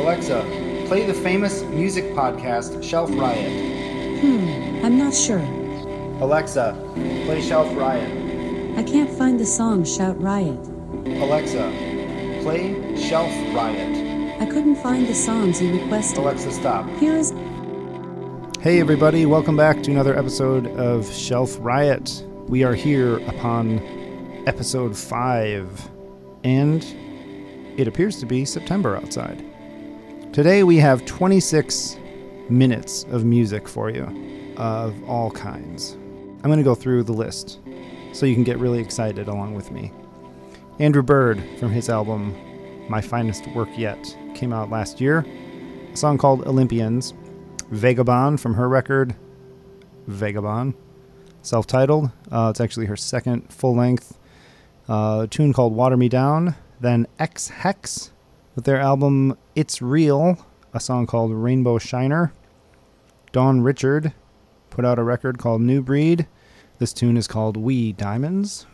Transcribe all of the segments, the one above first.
Alexa, play the famous music podcast Shelf Riot. Hmm, I'm not sure. Alexa, play Shelf Riot. I can't find the song Shout Riot. Alexa, play Shelf Riot. I couldn't find the songs you requested. Alexa, stop. Here is. Hey, everybody, welcome back to another episode of Shelf Riot. We are here upon episode 5, and it appears to be September outside. Today we have 26 minutes of music for you of all kinds. I'm going to go through the list so you can get really excited along with me. Andrew Bird from his album My Finest Work Yet came out last year. A song called Olympians. Vagabon from her record Vagabon, self titled. Uh, it's actually her second full length uh, tune called Water Me Down. Then Ex Hex with their album It's Real, a song called Rainbow Shiner. Dawn Richard put out a record called New Breed. This tune is called We Diamonds.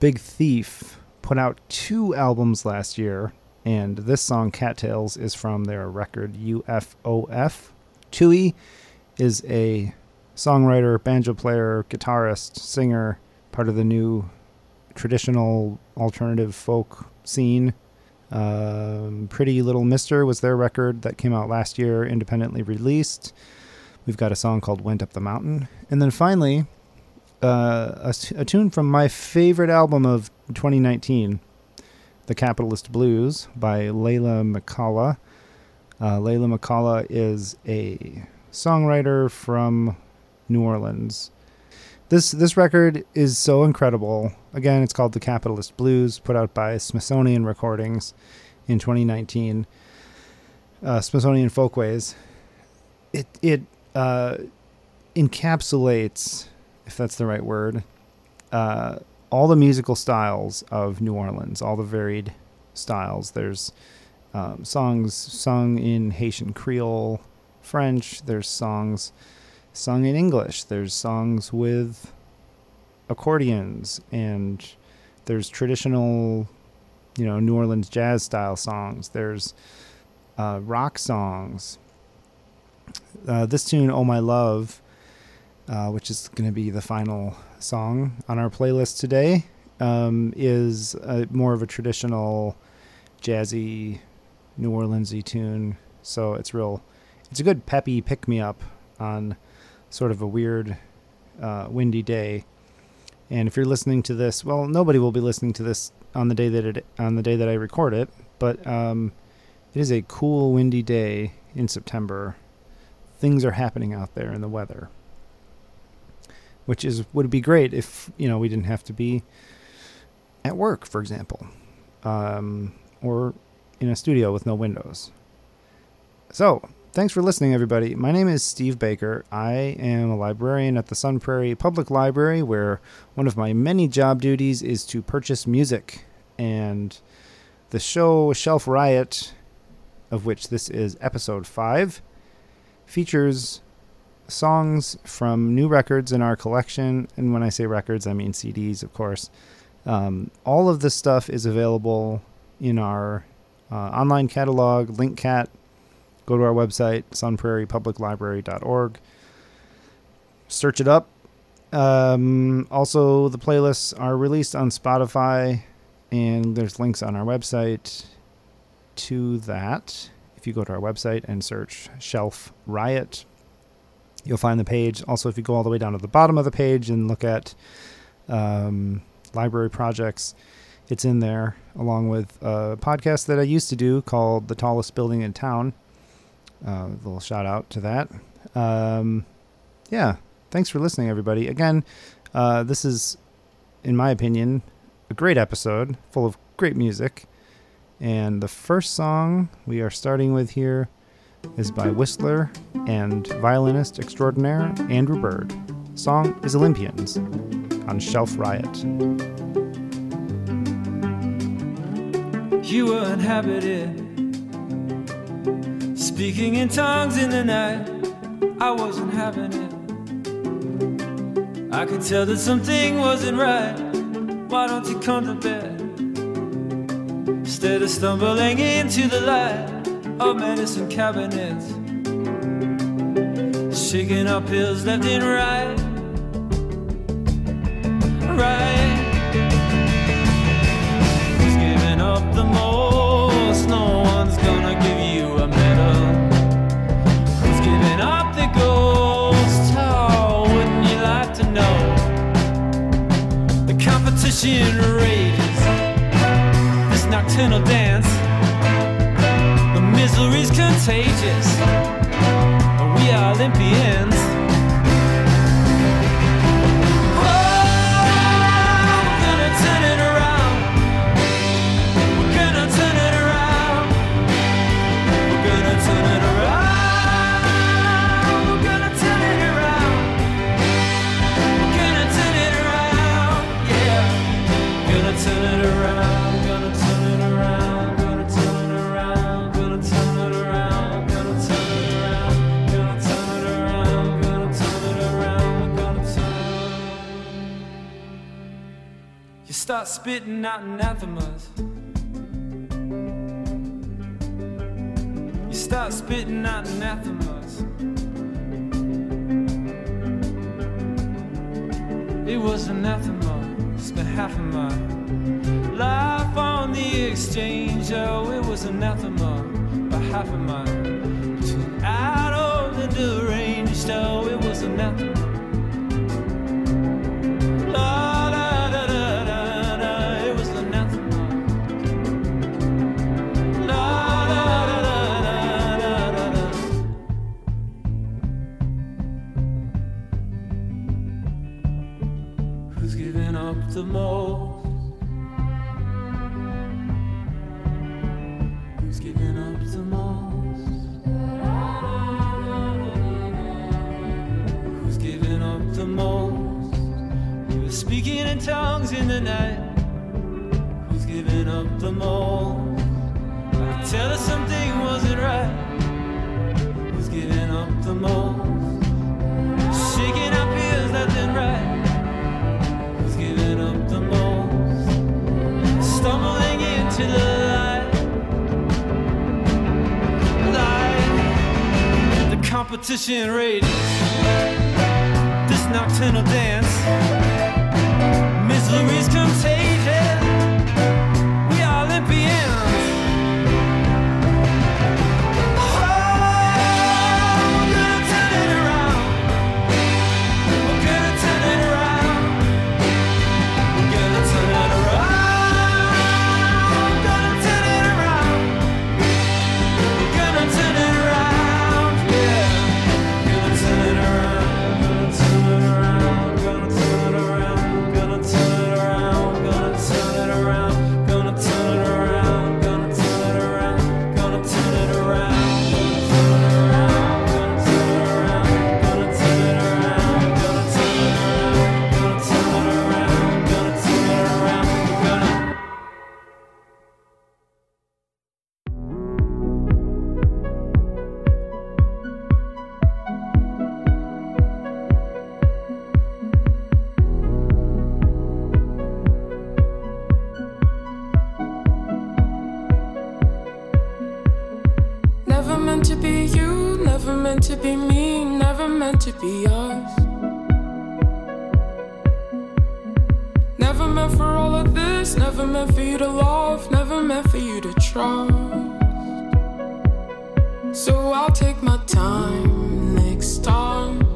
Big Thief put out two albums last year, and this song, Cattails, is from their record UFOF. Tui is a songwriter, banjo player, guitarist, singer, part of the new traditional alternative folk scene. Um, Pretty Little Mister was their record that came out last year, independently released. We've got a song called Went Up the Mountain. And then finally, uh, a, a tune from my favorite album of 2019, The Capitalist Blues by Leyla McCalla. Uh, Leyla McCalla is a songwriter from New Orleans. This this record is so incredible. Again, it's called The Capitalist Blues, put out by Smithsonian Recordings in 2019. Uh, Smithsonian Folkways. It it uh, encapsulates, if that's the right word, uh, all the musical styles of New Orleans, all the varied styles. There's um, songs sung in Haitian Creole, French. There's songs sung in English. There's songs with accordions, and there's traditional, you know, New Orleans jazz style songs. There's uh, rock songs. Uh, this tune, "Oh My Love," uh, which is going to be the final song on our playlist today, um, is more of a traditional jazzy New Orleansy tune. So it's real. It's a good peppy pick me up on sort of a weird, uh, windy day. And if you're listening to this, well, nobody will be listening to this on the day that it on the day that I record it. But um, it is a cool, windy day in September. Things are happening out there in the weather, which is would be great if you know we didn't have to be at work, for example, um, or in a studio with no windows. So, thanks for listening, everybody. My name is Steve Baker. I am a librarian at the Sun Prairie Public Library, where one of my many job duties is to purchase music. And the show Shelf Riot, of which this is episode 5, features songs from new records in our collection. And when I say records, I mean CDs, of course. Um, all of this stuff is available in our uh, online catalog, LinkCat. Go to our website, sunprairiepubliclibrary.org. Search it up. Um, also, the playlists are released on Spotify, and there's links on our website to that. If you go to our website and search Shelf Riot, you'll find the page. Also, if you go all the way down to the bottom of the page and look at um, library projects, it's in there along with a podcast that I used to do called The Tallest Building in Town. Uh, a little shout out to that. Um, yeah, thanks for listening, everybody. Again, uh, this is, in my opinion, a great episode full of great music. And the first song we are starting with here is by whistler and violinist extraordinaire Andrew Bird. The song is Olympians on Shelf Riot. you were inhabited. Speaking in tongues in the night, I wasn't having it. I could tell that something wasn't right. Why don't you come to bed? Instead of stumbling into the light of medicine cabinets, shaking our pills left and right. Russian rages, this nocturnal dance. The misery's contagious, we are Olympians. spitting out anathemas. You start spitting out anathemas. It was anathema, spent half of my life on the exchange. Oh, it was anathema, but half of mine. the more. competition rages. This nocturnal dance, misery's contagious. meant to be you, never meant to be me, never meant to be us. Never meant for all of this, never meant for you to love, never meant for you to trust. So I'll take my time next time.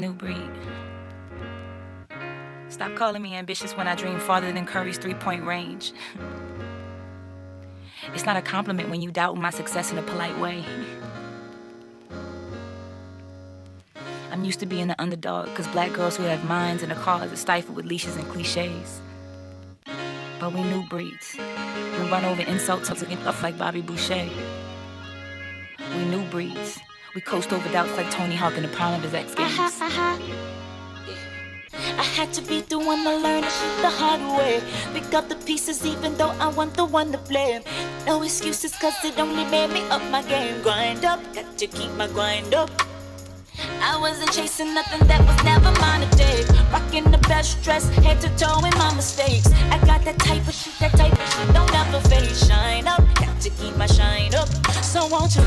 New breed. Stop calling me ambitious when I dream farther than Curry's three point range. it's not a compliment when you doubt my success in a polite way. I'm used to being the underdog, because black girls who have minds and a cause are stifled with leashes and cliches. But we new breeds. We run over insults up like Bobby Boucher. We new breeds. We coast over doubts like Tony Hawk in the prime of his X uh-huh, Games. Uh-huh. I had to be the one to learn the hard way. Pick up the pieces even though I want the one to blame. No excuses cause it only made me up my game. Grind up, got to keep my grind up. I wasn't chasing nothing that was never mine to take. Rocking the best dress, head to toe in my mistakes. I got that type of shit, that type of shit don't ever fade. Shine up, got to keep my shine up. So won't you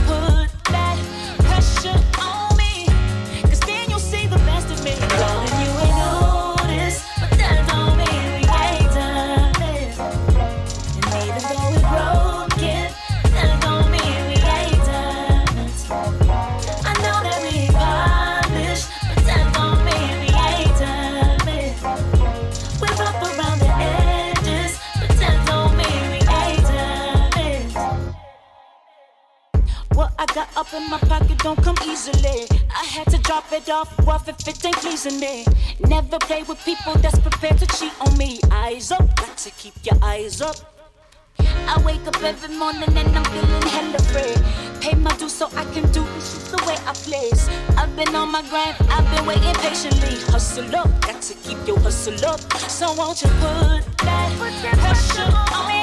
off, if it ain't pleasing me. Never play with people that's prepared to cheat on me. Eyes up, got to keep your eyes up. I wake up every morning and I'm feeling hella free. Pay my dues so I can do this shit the way I please. I've been on my grind, I've been waiting patiently. Hustle up, got to keep your hustle up. So won't you put that pressure on me?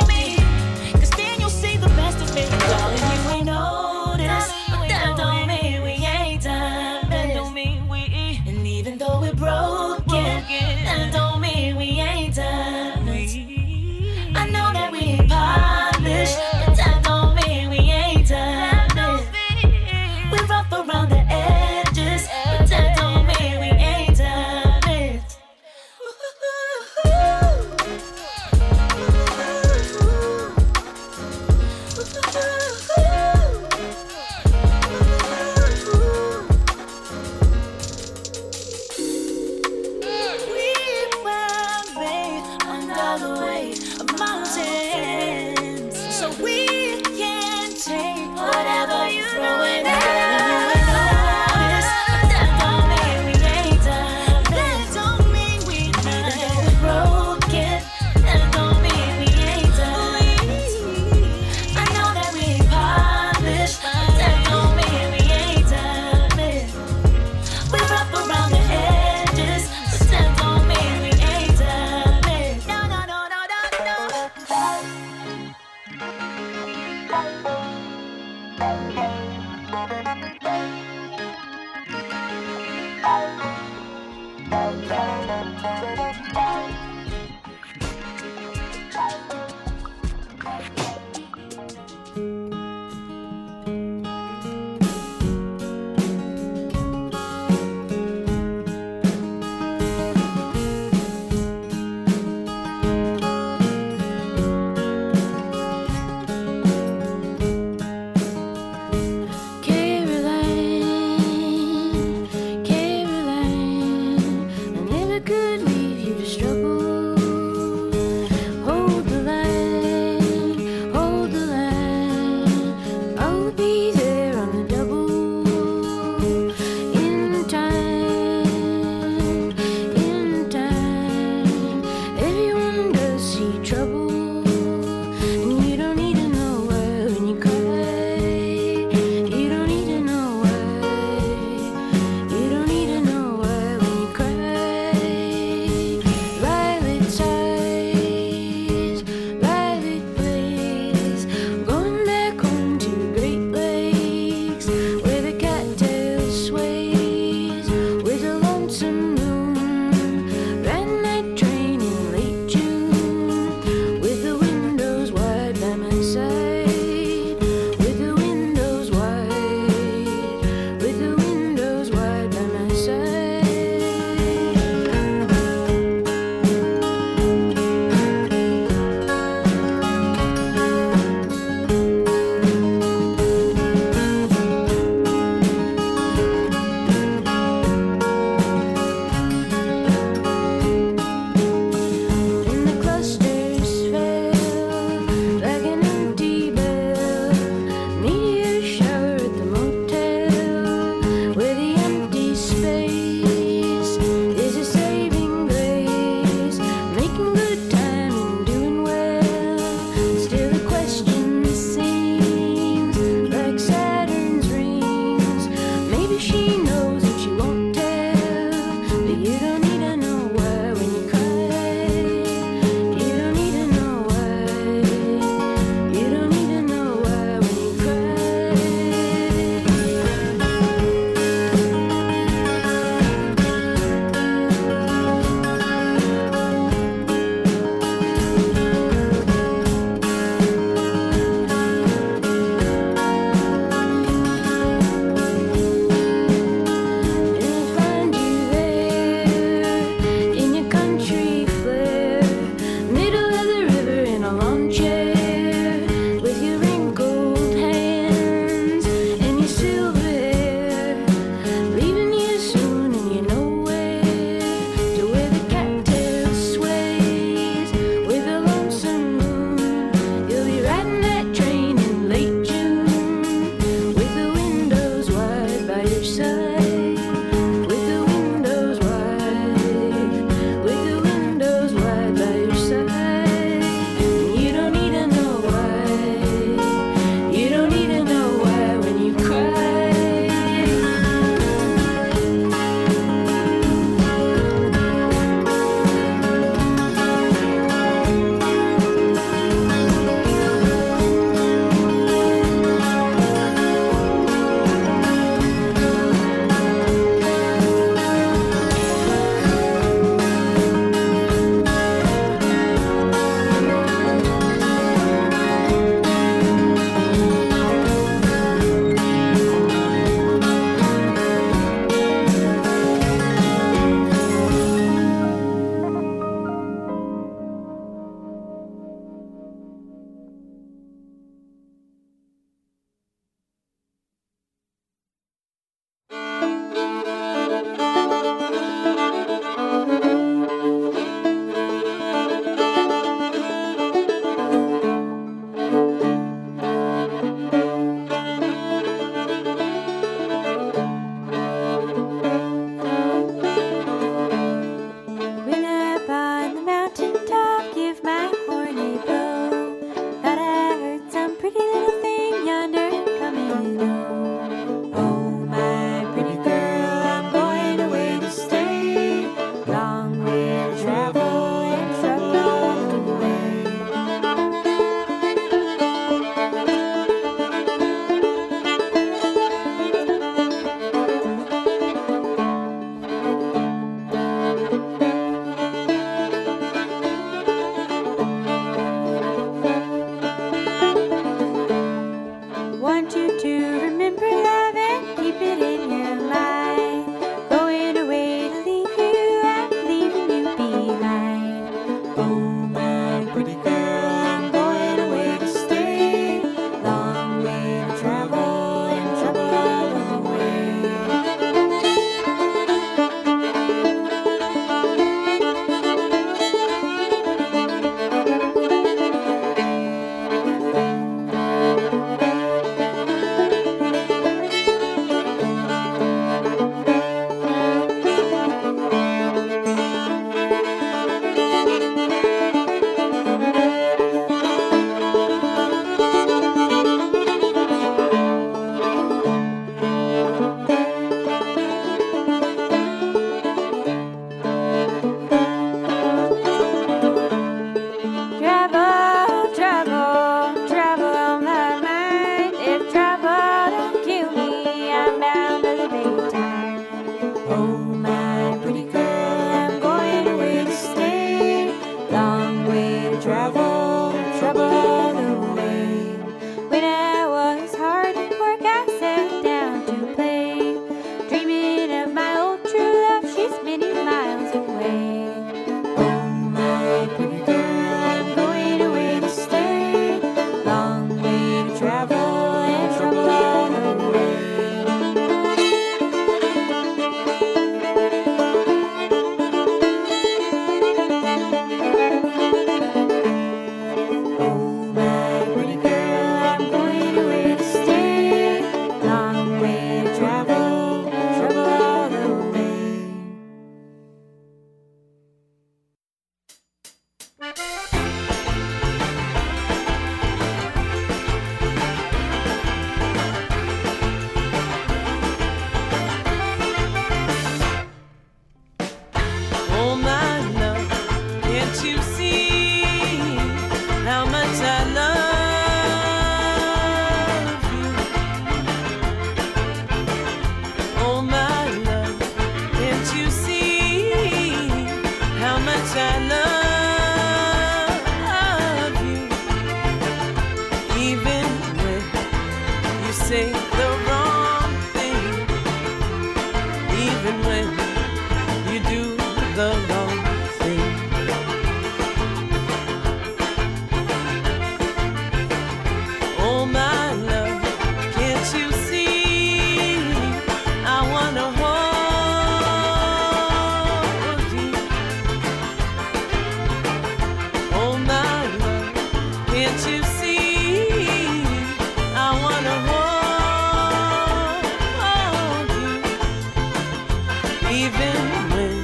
even when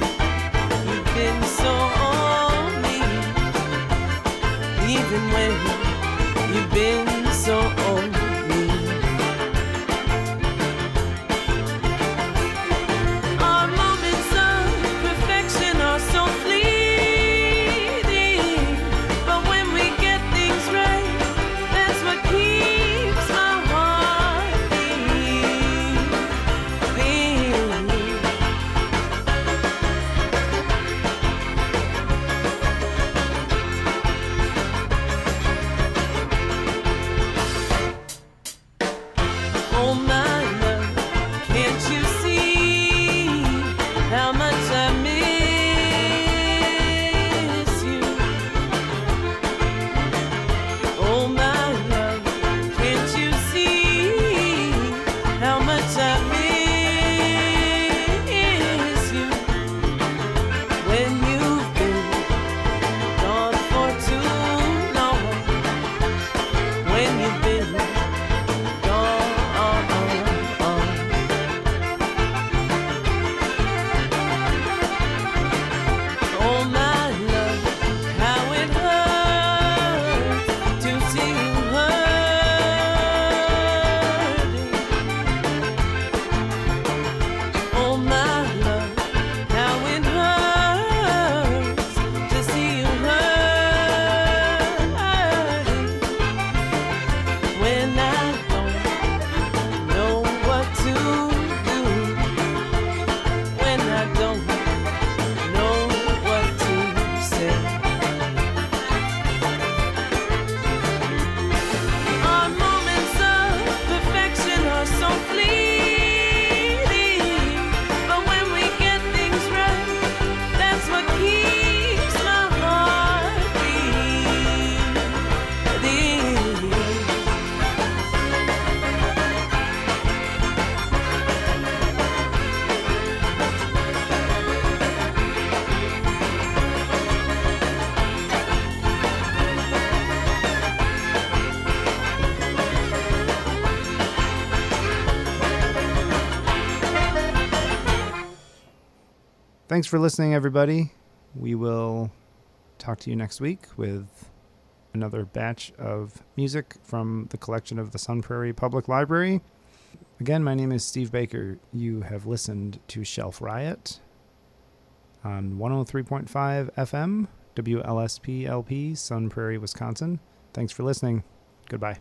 you've been so old. Thanks for listening, everybody. We will talk to you next week with another batch of music from the collection of the Sun Prairie Public Library. Again, my name is Steve Baker. You have listened to Shelf Riot on 103.5 FM, WLSP LP, Sun Prairie, Wisconsin. Thanks for listening. Goodbye.